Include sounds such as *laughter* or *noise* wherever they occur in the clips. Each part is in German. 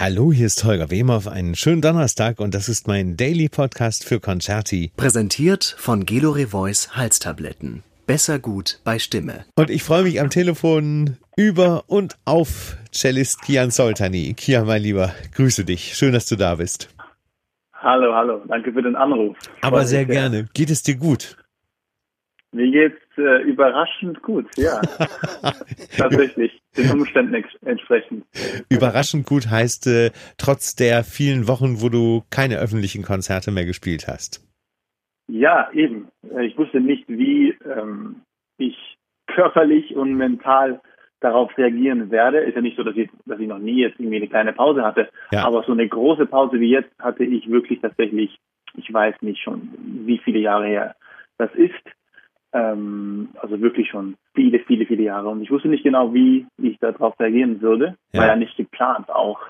Hallo, hier ist Holger Wehmoff. Einen schönen Donnerstag und das ist mein Daily Podcast für Concerti. Präsentiert von Gelore Voice Halstabletten. Besser gut bei Stimme. Und ich freue mich am Telefon über und auf Cellist Kian Soltani. Kian, mein Lieber, grüße dich. Schön, dass du da bist. Hallo, hallo. Danke für den Anruf. Aber sehr gerne. Geht es dir gut? Mir geht's äh, überraschend gut, ja. *laughs* Tatsächlich, den Umständen entsprechend. Überraschend gut heißt äh, trotz der vielen Wochen, wo du keine öffentlichen Konzerte mehr gespielt hast. Ja, eben. Äh, ich wusste nicht, wie ähm, ich körperlich und mental darauf reagieren werde. Ist ja nicht so, dass ich, dass ich noch nie jetzt irgendwie eine kleine Pause hatte. Ja. Aber so eine große Pause wie jetzt hatte ich wirklich tatsächlich, ich weiß nicht schon, wie viele Jahre her das ist. Ähm, also wirklich schon viele, viele, viele Jahre. Und ich wusste nicht genau, wie, wie ich darauf reagieren würde. Ja. War ja nicht geplant, auch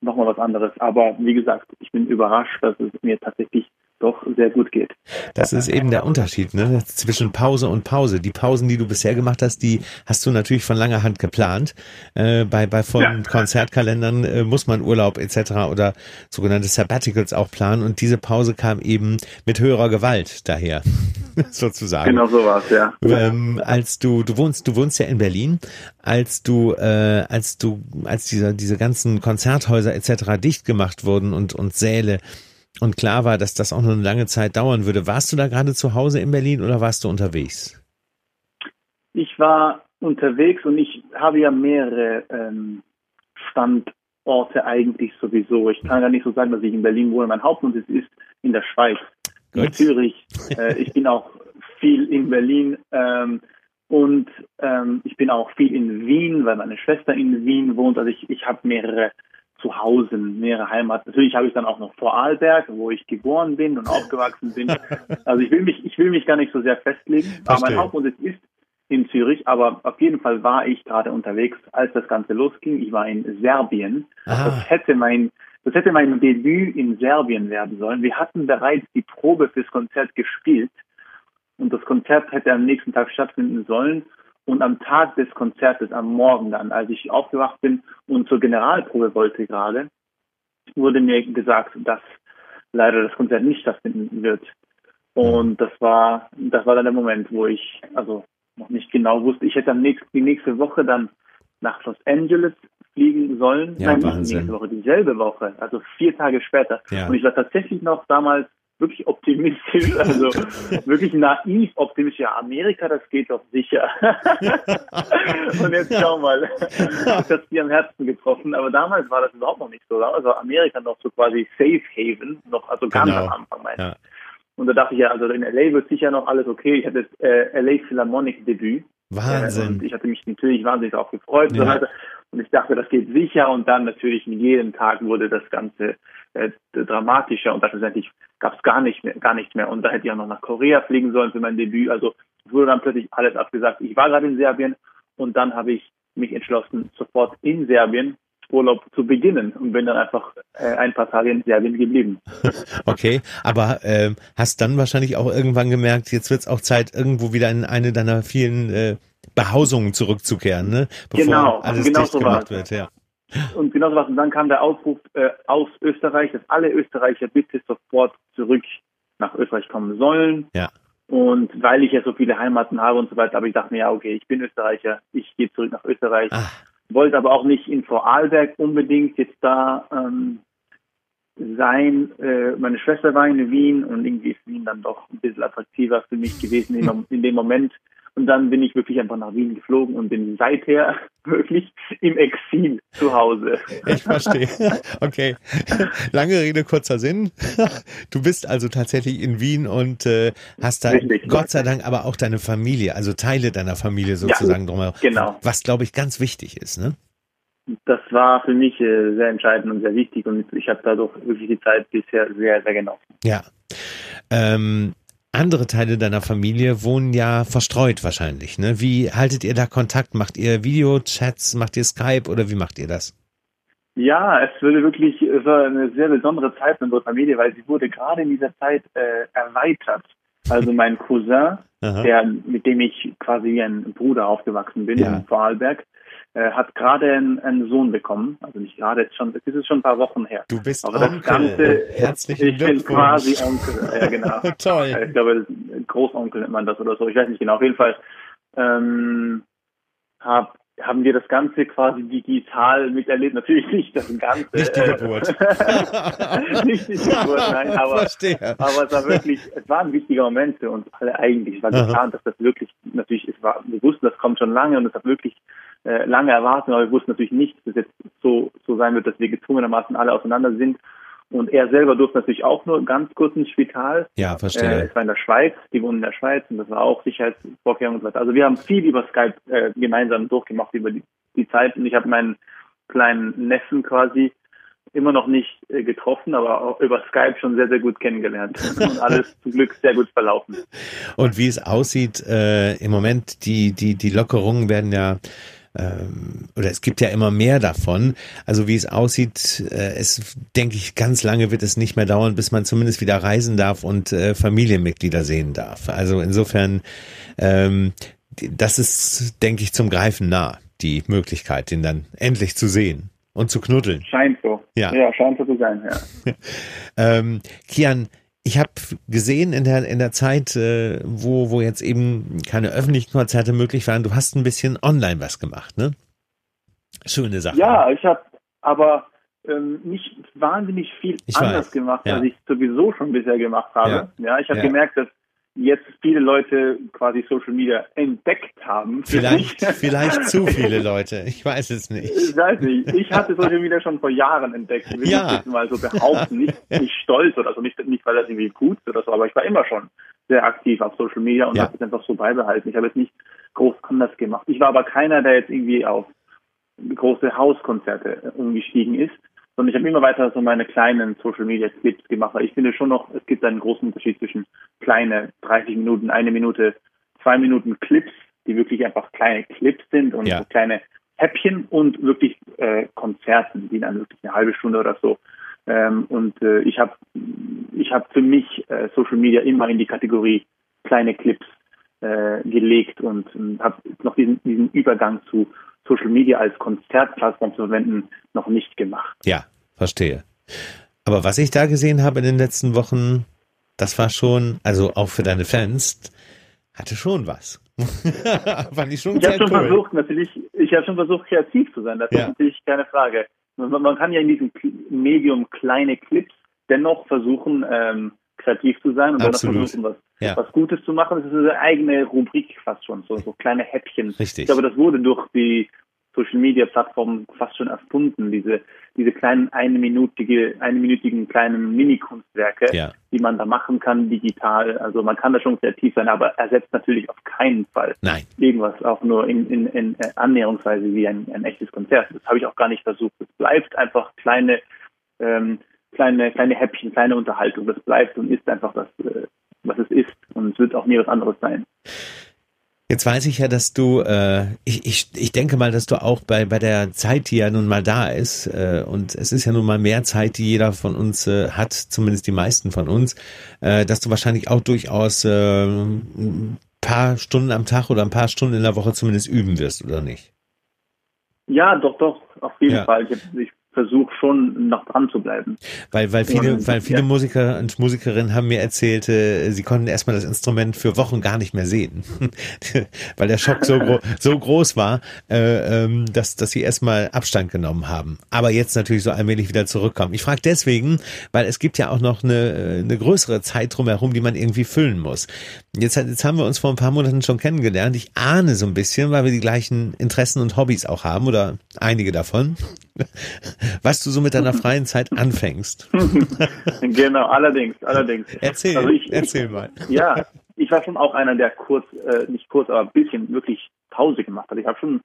nochmal was anderes. Aber wie gesagt, ich bin überrascht, dass es mir tatsächlich doch sehr gut geht. Das ist eben der Unterschied ne? zwischen Pause und Pause. Die Pausen, die du bisher gemacht hast, die hast du natürlich von langer Hand geplant. Äh, bei bei vollen ja. Konzertkalendern äh, muss man Urlaub etc. oder sogenannte Sabbaticals auch planen und diese Pause kam eben mit höherer Gewalt daher, *laughs* sozusagen. Genau so war es, ja. Ähm, als du du wohnst du wohnst ja in Berlin, als du äh, als du als diese diese ganzen Konzerthäuser etc. dicht gemacht wurden und und Säle und klar war, dass das auch noch eine lange Zeit dauern würde. Warst du da gerade zu Hause in Berlin oder warst du unterwegs? Ich war unterwegs und ich habe ja mehrere ähm, Standorte eigentlich sowieso. Ich kann ja nicht so sagen, dass ich in Berlin wohne. Mein Hauptwohnsitz ist in der Schweiz, Gut. in Zürich. *laughs* Äh, ich bin auch viel in Berlin ähm, und ähm, ich bin auch viel in Wien, weil meine Schwester in Wien wohnt. Also ich, ich habe mehrere zu Hause, mehrere Heimat. Natürlich habe ich dann auch noch Vorarlberg, wo ich geboren bin und aufgewachsen bin. *laughs* Also ich will mich, ich will mich gar nicht so sehr festlegen. Verstehe. Aber mein Hauptwohnsitz ist in Zürich, aber auf jeden Fall war ich gerade unterwegs, als das Ganze losging. Ich war in Serbien. Aha. Das hätte mein, das hätte mein Debüt in Serbien werden sollen. Wir hatten bereits die Probe fürs Konzert gespielt und das Konzert hätte am nächsten Tag stattfinden sollen. Und am Tag des Konzertes, am Morgen dann, als ich aufgewacht bin und zur Generalprobe wollte gerade, wurde mir gesagt, dass leider das Konzert nicht stattfinden wird. Und das war, das war dann der Moment, wo ich also noch nicht genau wusste. Ich hätte am nächsten, die nächste Woche dann nach Los Angeles fliegen sollen. Ja, Nein, Wahnsinn. nächste Woche, dieselbe Woche, also vier Tage später. Ja. Und ich war tatsächlich noch damals wirklich optimistisch, also wirklich naiv optimistisch. Ja, Amerika, das geht doch sicher. *laughs* und jetzt schau mal, das hat dir am Herzen getroffen. Aber damals war das überhaupt noch nicht so. Also Amerika noch so quasi Safe Haven, noch also ganz genau. am Anfang meinte ja. Und da dachte ich ja, also in LA wird sicher noch alles okay. Ich hatte das äh, LA Philharmonic Debüt. Wahnsinn. Äh, ich hatte mich natürlich wahnsinnig darauf gefreut. Ja. Und ich dachte, das geht sicher. Und dann natürlich mit jedem Tag wurde das Ganze äh, dramatischer. Und schlussendlich gab es gar nicht mehr, gar nichts mehr. Und da hätte ich auch noch nach Korea fliegen sollen für mein Debüt. Also wurde dann plötzlich alles abgesagt. Ich war gerade in Serbien und dann habe ich mich entschlossen, sofort in Serbien Urlaub zu beginnen und bin dann einfach äh, ein paar Tage in Serbien geblieben. *laughs* okay, aber äh, hast dann wahrscheinlich auch irgendwann gemerkt, jetzt wird es auch Zeit, irgendwo wieder in eine deiner vielen äh, Behausungen zurückzukehren, ne? Bevor genau, alles genau so gemacht wird, ja. Und genau so was. Und dann kam der Aufruf äh, aus Österreich, dass alle Österreicher bitte sofort zurück nach Österreich kommen sollen. Ja. Und weil ich ja so viele Heimaten habe und so weiter, habe ich gedacht mir, ja, okay, ich bin Österreicher, ich gehe zurück nach Österreich. Ach. Wollte aber auch nicht in Vorarlberg unbedingt jetzt da ähm, sein. Äh, meine Schwester war in Wien und irgendwie ist Wien dann doch ein bisschen attraktiver für mich gewesen in, *laughs* in dem Moment. Und dann bin ich wirklich einfach nach Wien geflogen und bin seither *laughs* wirklich im Exil zu Hause. Ich verstehe. *laughs* Okay. Lange Rede, kurzer Sinn. *laughs* Du bist also tatsächlich in Wien und äh, hast da Richtig. Gott sei Dank aber auch deine Familie, also Teile deiner Familie sozusagen ja, drumherum. Genau. Was glaube ich ganz wichtig ist, ne? Das war für mich äh, sehr entscheidend und sehr wichtig und ich habe dadurch wirklich die Zeit bisher sehr, sehr genossen. Ja. Ähm, andere Teile deiner Familie wohnen ja verstreut wahrscheinlich. Ne? Wie haltet ihr da Kontakt? Macht ihr Videochats? Macht ihr Skype oder wie macht ihr das? Ja, es würde wirklich, es war eine sehr besondere Zeit in unserer Familie, weil sie wurde gerade in dieser Zeit äh, erweitert. Also mein Cousin, *laughs* der, mit dem ich quasi wie ein Bruder aufgewachsen bin ja. in Vorarlberg, äh, hat gerade einen, einen, Sohn bekommen. Also nicht gerade, jetzt schon, das ist schon ein paar Wochen her. Du bist Aber Onkel. das Ganze, Herzlichen ich bin quasi Onkel. Ja, genau. *laughs* Toll. Ich glaube, Großonkel nennt man das oder so. Ich weiß nicht genau. Auf jeden Fall ähm, hab, haben wir das Ganze quasi digital miterlebt. Natürlich nicht das Ganze. Nicht die Geburt. *laughs* nicht die Geburt, nein. Aber, Verstehe. aber es war wirklich, es war ein wichtiger Moment für uns alle eigentlich. Es war Aha. geplant, dass das wirklich, natürlich, es war, wir wussten, das kommt schon lange und es hat wirklich äh, lange erwartet, aber wir wussten natürlich nicht, dass es jetzt so, so sein wird, dass wir gezwungenermaßen alle auseinander sind. Und er selber durfte natürlich auch nur ganz kurz ins Spital. Ja, Äh, verstehe. es war in der Schweiz, die wohnen in der Schweiz und das war auch Sicherheitsvorkehrungen und so weiter. Also wir haben viel über Skype äh, gemeinsam durchgemacht über die, die Zeit und ich habe meinen kleinen Neffen quasi immer noch nicht äh, getroffen, aber auch über Skype schon sehr, sehr gut kennengelernt *laughs* und alles zum Glück sehr gut verlaufen. Und wie es aussieht, äh, im Moment, die, die, die Lockerungen werden ja ähm, oder es gibt ja immer mehr davon. Also wie es aussieht, äh, es denke ich, ganz lange wird es nicht mehr dauern, bis man zumindest wieder reisen darf und äh, Familienmitglieder sehen darf. Also insofern, ähm, das ist, denke ich, zum Greifen nah, die Möglichkeit, den dann endlich zu sehen und zu knuddeln. Scheint so. Ja. ja scheint so zu sein, ja. *laughs* Ähm, Kian, ich habe gesehen in der in der Zeit, äh, wo wo jetzt eben keine öffentlichen Konzerte möglich waren, du hast ein bisschen online was gemacht, ne? Schöne Sache. Ja, ich habe aber ähm, nicht wahnsinnig viel Ich anders weiß, gemacht, ja. als ich sowieso schon bisher gemacht habe. Ja, ich habe Ja. gemerkt, dass jetzt viele Leute quasi Social Media entdeckt haben. Vielleicht vielleicht zu *laughs* viele Leute. Ich weiß es nicht. Ich weiß nicht. Ich hatte Social Media schon vor Jahren entdeckt. Will Ja. ich jetzt mal so behaupten. Nicht, nicht stolz oder so, nicht, nicht weil das irgendwie gut ist oder so, aber ich war immer schon sehr aktiv auf Social Media und Ja. habe es einfach so beibehalten. Ich habe jetzt nicht groß anders gemacht. Ich war aber keiner, der jetzt irgendwie auf große Hauskonzerte umgestiegen ist, sondern ich habe immer weiter so meine kleinen Social Media Clips gemacht, weil ich finde schon noch, es gibt einen großen Unterschied zwischen kleine 30 Minuten, eine Minute, zwei Minuten Clips, die wirklich einfach kleine Clips sind und Ja. so kleine Häppchen und wirklich äh, Konzerten, die dann wirklich eine halbe Stunde oder so. Ähm, und äh, ich habe ich habe für mich äh, Social Media immer in die Kategorie kleine Clips äh, gelegt und, und habe noch diesen, diesen Übergang zu Social Media als Konzertplattform zu verwenden noch nicht gemacht. Ja, verstehe. Aber was ich da gesehen habe in den letzten Wochen, das war schon, also auch für deine Fans, hatte schon was. *laughs* Fand ich schon Ich habe schon cool. versucht, natürlich, ich habe schon versucht, kreativ zu sein. Das Ja. ist natürlich keine Frage. Man, man kann ja in diesem Medium kleine Clips dennoch versuchen, ähm, kreativ zu sein und Absolut. versuchen, was, Ja. was Gutes zu machen. Das ist eine eigene Rubrik fast schon, so, so kleine Häppchen. Richtig. Ich glaube, das wurde durch die Social Media Plattformen fast schon erfunden, diese, diese kleinen einminütige, einminütigen kleinen Mini-Kunstwerke, Ja. die man da machen kann digital. Also man kann da schon kreativ sein, aber ersetzt natürlich auf keinen Fall Nein. irgendwas auch nur in, in, in äh, Annäherungsweise wie ein, ein echtes Konzert. Das habe ich auch gar nicht versucht. Es bleibt einfach kleine, ähm, kleine, kleine Häppchen, kleine Unterhaltung. Das bleibt und ist einfach das, äh, was es ist. Und es wird auch nie was anderes sein. Jetzt weiß ich ja, dass du, äh, ich, ich, ich denke mal, dass du auch bei, bei der Zeit, die ja nun mal da ist, äh, und es ist ja nun mal mehr Zeit, die jeder von uns äh, hat, zumindest die meisten von uns, äh, dass du wahrscheinlich auch durchaus äh, ein paar Stunden am Tag oder ein paar Stunden in der Woche zumindest üben wirst, oder nicht? Ja, doch, doch, auf jeden Ja. Fall. Ich, ich versuche schon noch dran zu bleiben. Weil, weil viele, Und, weil viele ja. Musiker und Musikerinnen haben mir erzählt, äh, sie konnten erstmal das Instrument für Wochen gar nicht mehr sehen. *laughs* weil der Schock so, gro so groß war, äh, ähm, dass, dass sie erstmal Abstand genommen haben. Aber jetzt natürlich so allmählich wieder zurückkommen. Ich frage deswegen, weil es gibt ja auch noch eine, äh, eine größere Zeit drumherum, die man irgendwie füllen muss. Jetzt, jetzt haben wir uns vor ein paar Monaten schon kennengelernt. Ich ahne so ein bisschen, weil wir die gleichen Interessen und Hobbys auch haben oder einige davon, *laughs* was du so mit deiner freien Zeit anfängst. *laughs* genau, allerdings, allerdings. Erzähl, Also ich- erzähl mal. Ja, ich war schon auch einer, der kurz, äh, nicht kurz, aber ein bisschen wirklich Pause gemacht hat. Ich habe schon,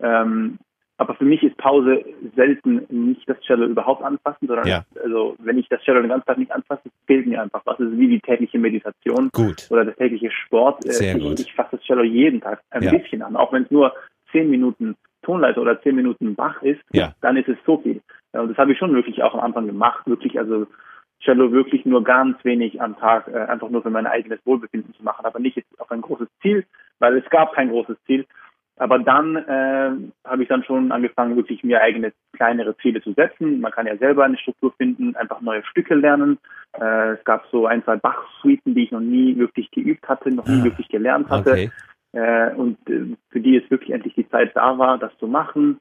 ähm, aber für mich ist Pause selten nicht das Cello überhaupt anfassen, sondern Ja. also wenn ich das Cello den ganzen Tag nicht anfasse, fehlt mir einfach was. Es ist wie die tägliche Meditation Gut. oder der tägliche Sport. Äh, Sehr ich, gut. ich fasse das Cello jeden Tag ein Ja. bisschen an, auch wenn es nur zehn Minuten Tonleiter oder zehn Minuten Bach ist, Ja. dann ist es so viel. Und das habe ich schon wirklich auch am Anfang gemacht, wirklich also Cello wirklich nur ganz wenig am Tag, äh, einfach nur für mein eigenes Wohlbefinden zu machen, aber nicht auf ein großes Ziel, weil es gab kein großes Ziel. Aber dann äh, habe ich dann schon angefangen, wirklich mir eigene kleinere Ziele zu setzen. Man kann ja selber eine Struktur finden, einfach neue Stücke lernen. Äh, es gab so ein, zwei Bach-Suiten, die ich noch nie wirklich geübt hatte, noch nie ah, wirklich gelernt hatte. Okay. Äh, und äh, für die es wirklich endlich die Zeit da war, das zu machen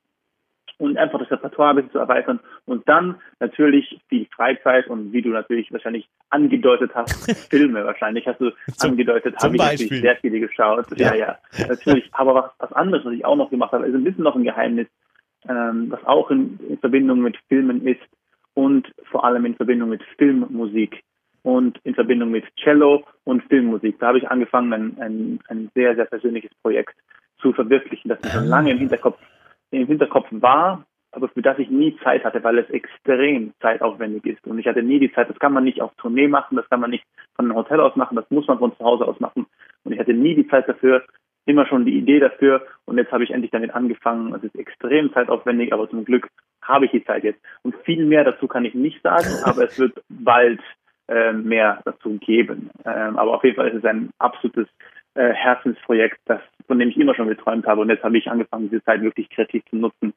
und einfach das Repertoire ein bisschen zu erweitern und dann natürlich die Freizeit und wie du natürlich wahrscheinlich angedeutet hast, *laughs* Filme wahrscheinlich hast du zum, angedeutet, habe ich natürlich sehr viele geschaut. Ja, ja, ja. natürlich. Aber was, was anderes, was ich auch noch gemacht habe, ist ein bisschen noch ein Geheimnis, ähm, was auch in, in Verbindung mit Filmen ist und vor allem in Verbindung mit Filmmusik und in Verbindung mit Cello und Filmmusik. Da habe ich angefangen, ein, ein, ein sehr, sehr persönliches Projekt zu verwirklichen, das mir schon ah. lange im Hinterkopf im Hinterkopf war, aber für das ich nie Zeit hatte, weil es extrem zeitaufwendig ist. Und ich hatte nie die Zeit, das kann man nicht auf Tournee machen, das kann man nicht von einem Hotel aus machen, das muss man von zu Hause aus machen. Und ich hatte nie die Zeit dafür, immer schon die Idee dafür. Und jetzt habe ich endlich damit angefangen. Es ist extrem zeitaufwendig, aber zum Glück habe ich die Zeit jetzt. Und viel mehr dazu kann ich nicht sagen, *laughs* aber es wird bald äh, mehr dazu geben. Ähm, aber auf jeden Fall ist es ein absolutes äh, Herzensprojekt, das, von dem ich immer schon geträumt habe. Und jetzt habe ich angefangen, diese Zeit wirklich kreativ zu nutzen.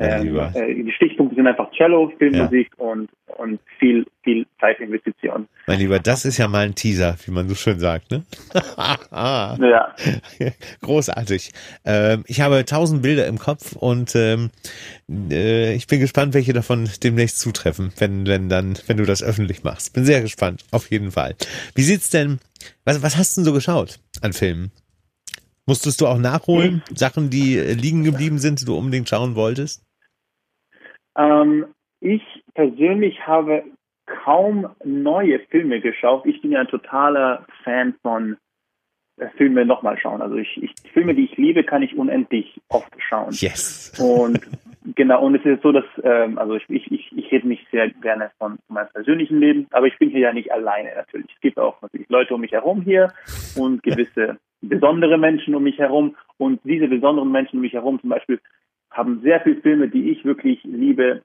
Ähm, äh, die Stichpunkte sind einfach Cello, Filmmusik ja. und, und viel, viel Zeitinvestition. Mein Lieber, das ist ja mal ein Teaser, wie man so schön sagt, ne? *laughs* ja. *laughs* Großartig. Ähm, ich habe tausend Bilder im Kopf und ähm, äh, ich bin gespannt, welche davon demnächst zutreffen, wenn, wenn dann, wenn du das öffentlich machst. Bin sehr gespannt, auf jeden Fall. Wie sieht's denn, was, was hast du denn so geschaut an Filmen? Musstest du auch nachholen? Hm. Sachen, die liegen geblieben sind, die du unbedingt schauen wolltest? Ähm, ich persönlich habe kaum neue Filme geschaut. Ich bin ja ein totaler Fan von äh, Filme nochmal schauen. Also ich, ich, Filme, die ich liebe, kann ich unendlich oft schauen. Yes. Und genau, und es ist so, dass, ähm, also ich, ich, ich, ich rede nicht sehr gerne von meinem persönlichen Leben, aber ich bin hier ja nicht alleine natürlich. Es gibt auch natürlich Leute um mich herum hier und gewisse besondere Menschen um mich herum. Und diese besonderen Menschen um mich herum zum Beispiel haben sehr viele Filme, die ich wirklich liebe,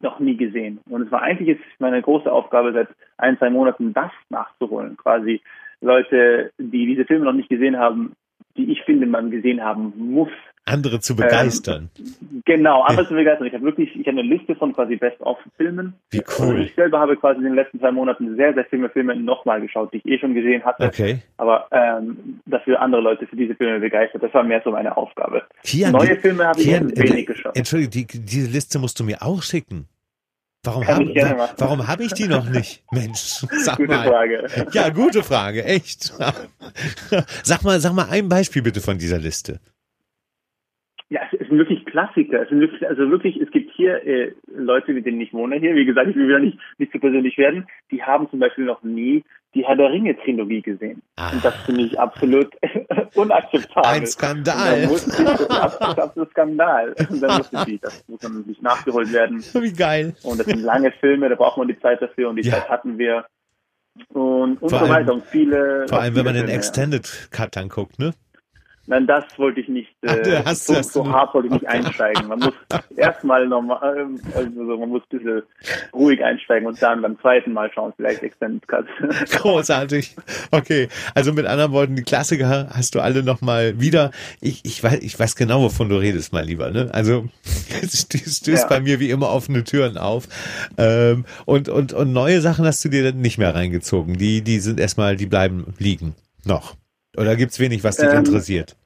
noch nie gesehen. Und es war eigentlich jetzt meine große Aufgabe seit ein, zwei Monaten, das nachzuholen. Quasi Leute, die diese Filme noch nicht gesehen haben, die ich finde, man gesehen haben muss, andere zu begeistern. Ähm, genau, andere zu begeistern. Ich habe wirklich, ich habe eine Liste von quasi Best-of-Filmen. Wie cool. ich selber habe quasi in den letzten zwei Monaten sehr, sehr viele Filme nochmal geschaut, die ich eh schon gesehen hatte. Okay. Aber ähm, dafür andere Leute für diese Filme begeistert, das war mehr so meine Aufgabe. Kian, Neue Filme habe ich Kian, wenig geschaut. Entschuldigung, die, diese Liste musst du mir auch schicken. Warum habe hab ich die noch nicht? *laughs* Mensch, sag gute mal. Frage. Ja, gute Frage, echt. *laughs* sag mal, sag mal ein Beispiel bitte von dieser Liste. Sind wirklich Klassiker. Es sind wirklich, also wirklich, es gibt hier äh, Leute, mit denen ich wohne hier, wie gesagt, ich will wieder nicht, nicht zu persönlich werden, die haben zum Beispiel noch nie die Herr der Ringe Trilogie gesehen. Ah. Und das finde ich absolut *laughs* unakzeptabel. Ein Skandal. Das ist ein Skandal. Und dann musste ich, das muss dann nicht nachgeholt werden. *laughs* Wie geil. Und das sind lange Filme, da braucht man die Zeit dafür und die ja. Zeit hatten wir. Und, und so allem, weiter. Und viele. Vor allem, wenn man den Extended Cut anguckt, ne? Nein, das wollte ich nicht, äh, Ach, so, so hart wollte ich nicht einsteigen. Man muss *laughs* erstmal normal, ähm, also man muss ein bisschen ruhig einsteigen und dann beim zweiten Mal schauen, vielleicht Extended Cut. *laughs* Großartig. Okay, also mit anderen Worten, die Klassiker hast du alle nochmal wieder. Ich, ich, weiß, ich weiß genau, wovon du redest, mein Lieber. Ne? Also *laughs* es stößt ja. bei mir wie immer offene Türen auf. Ähm, und, und, und neue Sachen hast du dir dann nicht mehr reingezogen. Die, die sind erstmal, die bleiben liegen. Noch. Oder gibt es wenig, was dich ähm, interessiert?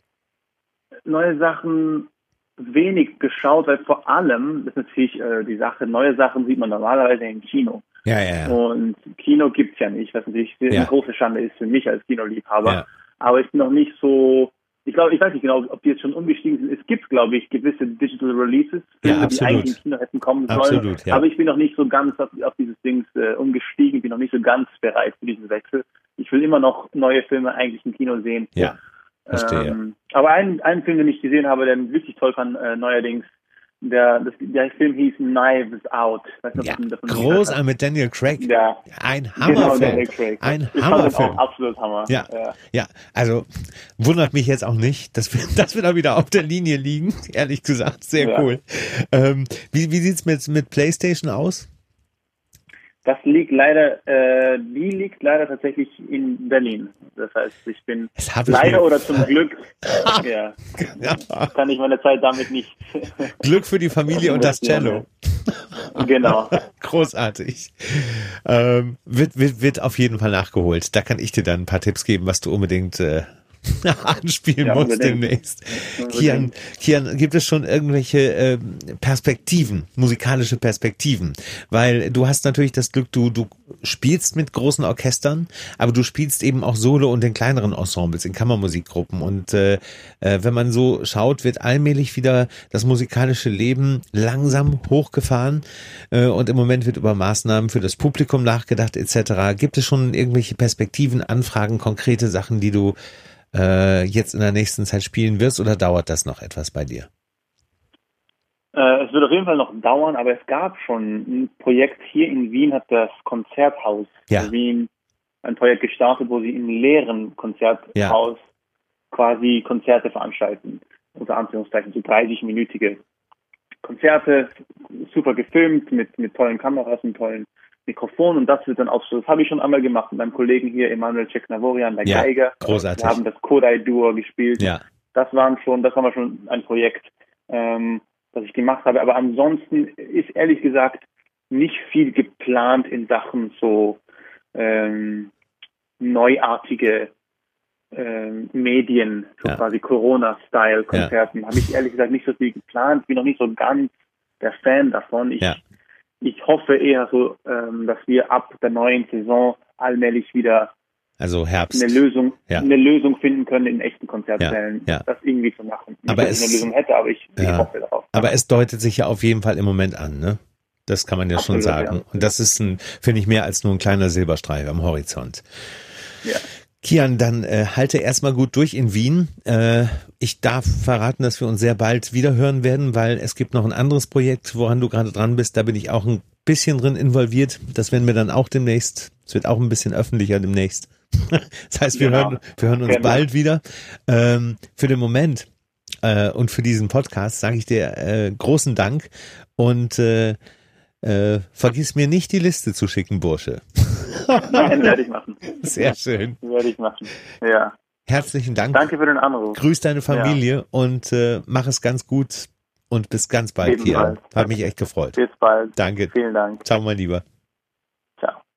Neue Sachen wenig geschaut, weil vor allem, das ist natürlich äh, die Sache, neue Sachen sieht man normalerweise im Kino. Ja, ja, ja. Und Kino gibt es ja nicht, was natürlich eine große Schande ist für mich als Kinoliebhaber. Aber ich bin noch nicht so, ich glaube, ich weiß nicht genau, ob die jetzt schon umgestiegen sind. Es gibt, glaube ich, gewisse Digital Releases, Filme, ja, die eigentlich im Kino hätten kommen sollen. Absolut, ja. Aber ich bin noch nicht so ganz auf, auf dieses Ding äh, umgestiegen, bin noch nicht so ganz bereit für diesen Wechsel ich will immer noch neue Filme eigentlich im Kino sehen. Ja. Verstehe. Ähm, aber einen, einen Film, den ich gesehen habe, der wirklich toll fand, äh, neuerdings, der, das, der Film hieß Knives Out. Nicht, ja, großartig mit Daniel Craig. Ja. Ein genau, Hammerfilm. Genau, ein Hammerfilm. Absolut Hammer. Ja. ja. ja, also wundert mich jetzt auch nicht, dass wir, *laughs* dass wir da wieder auf der Linie liegen. *laughs* Ehrlich gesagt, sehr ja. cool. Ähm, wie wie sieht's mit, mit PlayStation aus? Das liegt leider, äh, die liegt leider tatsächlich in Berlin. Das heißt, ich bin leider oder zum Glück, *laughs* ja, ja, kann ich meine Zeit damit nicht. *laughs* Glück für die Familie und das Cello. Genau. *laughs* Großartig. Ähm, wird, wird, wird auf jeden Fall nachgeholt. Da kann ich dir dann ein paar Tipps geben, was du unbedingt äh, *laughs* anspielen ja, muss demnächst. Kian, Kian, gibt es schon irgendwelche äh, Perspektiven, musikalische Perspektiven? Weil du hast natürlich das Glück, du, du spielst mit großen Orchestern, aber du spielst eben auch Solo und in kleineren Ensembles, in Kammermusikgruppen. Und äh, äh, wenn man so schaut, wird allmählich wieder das musikalische Leben langsam hochgefahren äh, und im Moment wird über Maßnahmen für das Publikum nachgedacht etc. Gibt es schon irgendwelche Perspektiven, Anfragen, konkrete Sachen, die du äh, jetzt in der nächsten Zeit spielen wirst oder dauert das noch etwas bei dir? Äh, es wird auf jeden Fall noch dauern, aber es gab schon ein Projekt hier in Wien, hat das Konzerthaus ja. in Wien ein Projekt gestartet, wo sie im leeren Konzerthaus ja. quasi Konzerte veranstalten, unter Anführungszeichen, so 30-minütige Konzerte, super gefilmt mit, mit tollen Kameras und tollen Mikrofon und das wird dann auch so. Das habe ich schon einmal gemacht mit meinem Kollegen hier, Emanuel Ceknavorian, der ja, Geiger. Großartig. Wir haben das Kodai-Duo gespielt. Ja. Das waren schon, das war schon ein Projekt, ähm, das ich gemacht habe. Aber ansonsten ist ehrlich gesagt nicht viel geplant in Sachen so ähm, neuartige ähm, Medien, so ja. quasi Corona-Style-Konzerten. Ja. Habe ich ehrlich gesagt nicht so viel geplant. Bin noch nicht so ganz der Fan davon. Ich ja ich hoffe eher so, ähm, dass wir ab der neuen Saison allmählich wieder also Herbst. Eine Lösung, ja. eine Lösung finden können in echten Konzertsälen, ja, ja. das irgendwie zu machen. Nicht, aber es, ich eine Lösung hätte, aber ich, ich hoffe darauf. Aber es deutet sich ja auf jeden Fall im Moment an, ne? Das kann man ja Absolut, schon sagen. Und das ist ein, finde ich, mehr als nur ein kleiner Silberstreif am Horizont. Ja. Kian, dann äh, halte erstmal gut durch in Wien. Äh, ich darf verraten, dass wir uns sehr bald wiederhören werden, weil es gibt noch ein anderes Projekt, woran du gerade dran bist. Da bin ich auch ein bisschen drin involviert. Das werden wir dann auch demnächst. Es wird auch ein bisschen öffentlicher demnächst. *laughs* das heißt, wir, genau. hören, wir hören uns genau. bald wieder. Ähm, für den Moment äh, und für diesen Podcast sage ich dir äh, großen Dank und äh, äh, vergiss mir nicht die Liste zu schicken, Bursche. *laughs* *laughs* Nein, werde ich machen. Sehr schön. Werde ich machen. Ja. Herzlichen Dank. Danke für den Anruf. Grüß deine Familie ja. und äh, mach es ganz gut und bis ganz bald hier. Hat mich echt gefreut. Bis bald. Danke. Vielen Dank. Ciao, mein Lieber.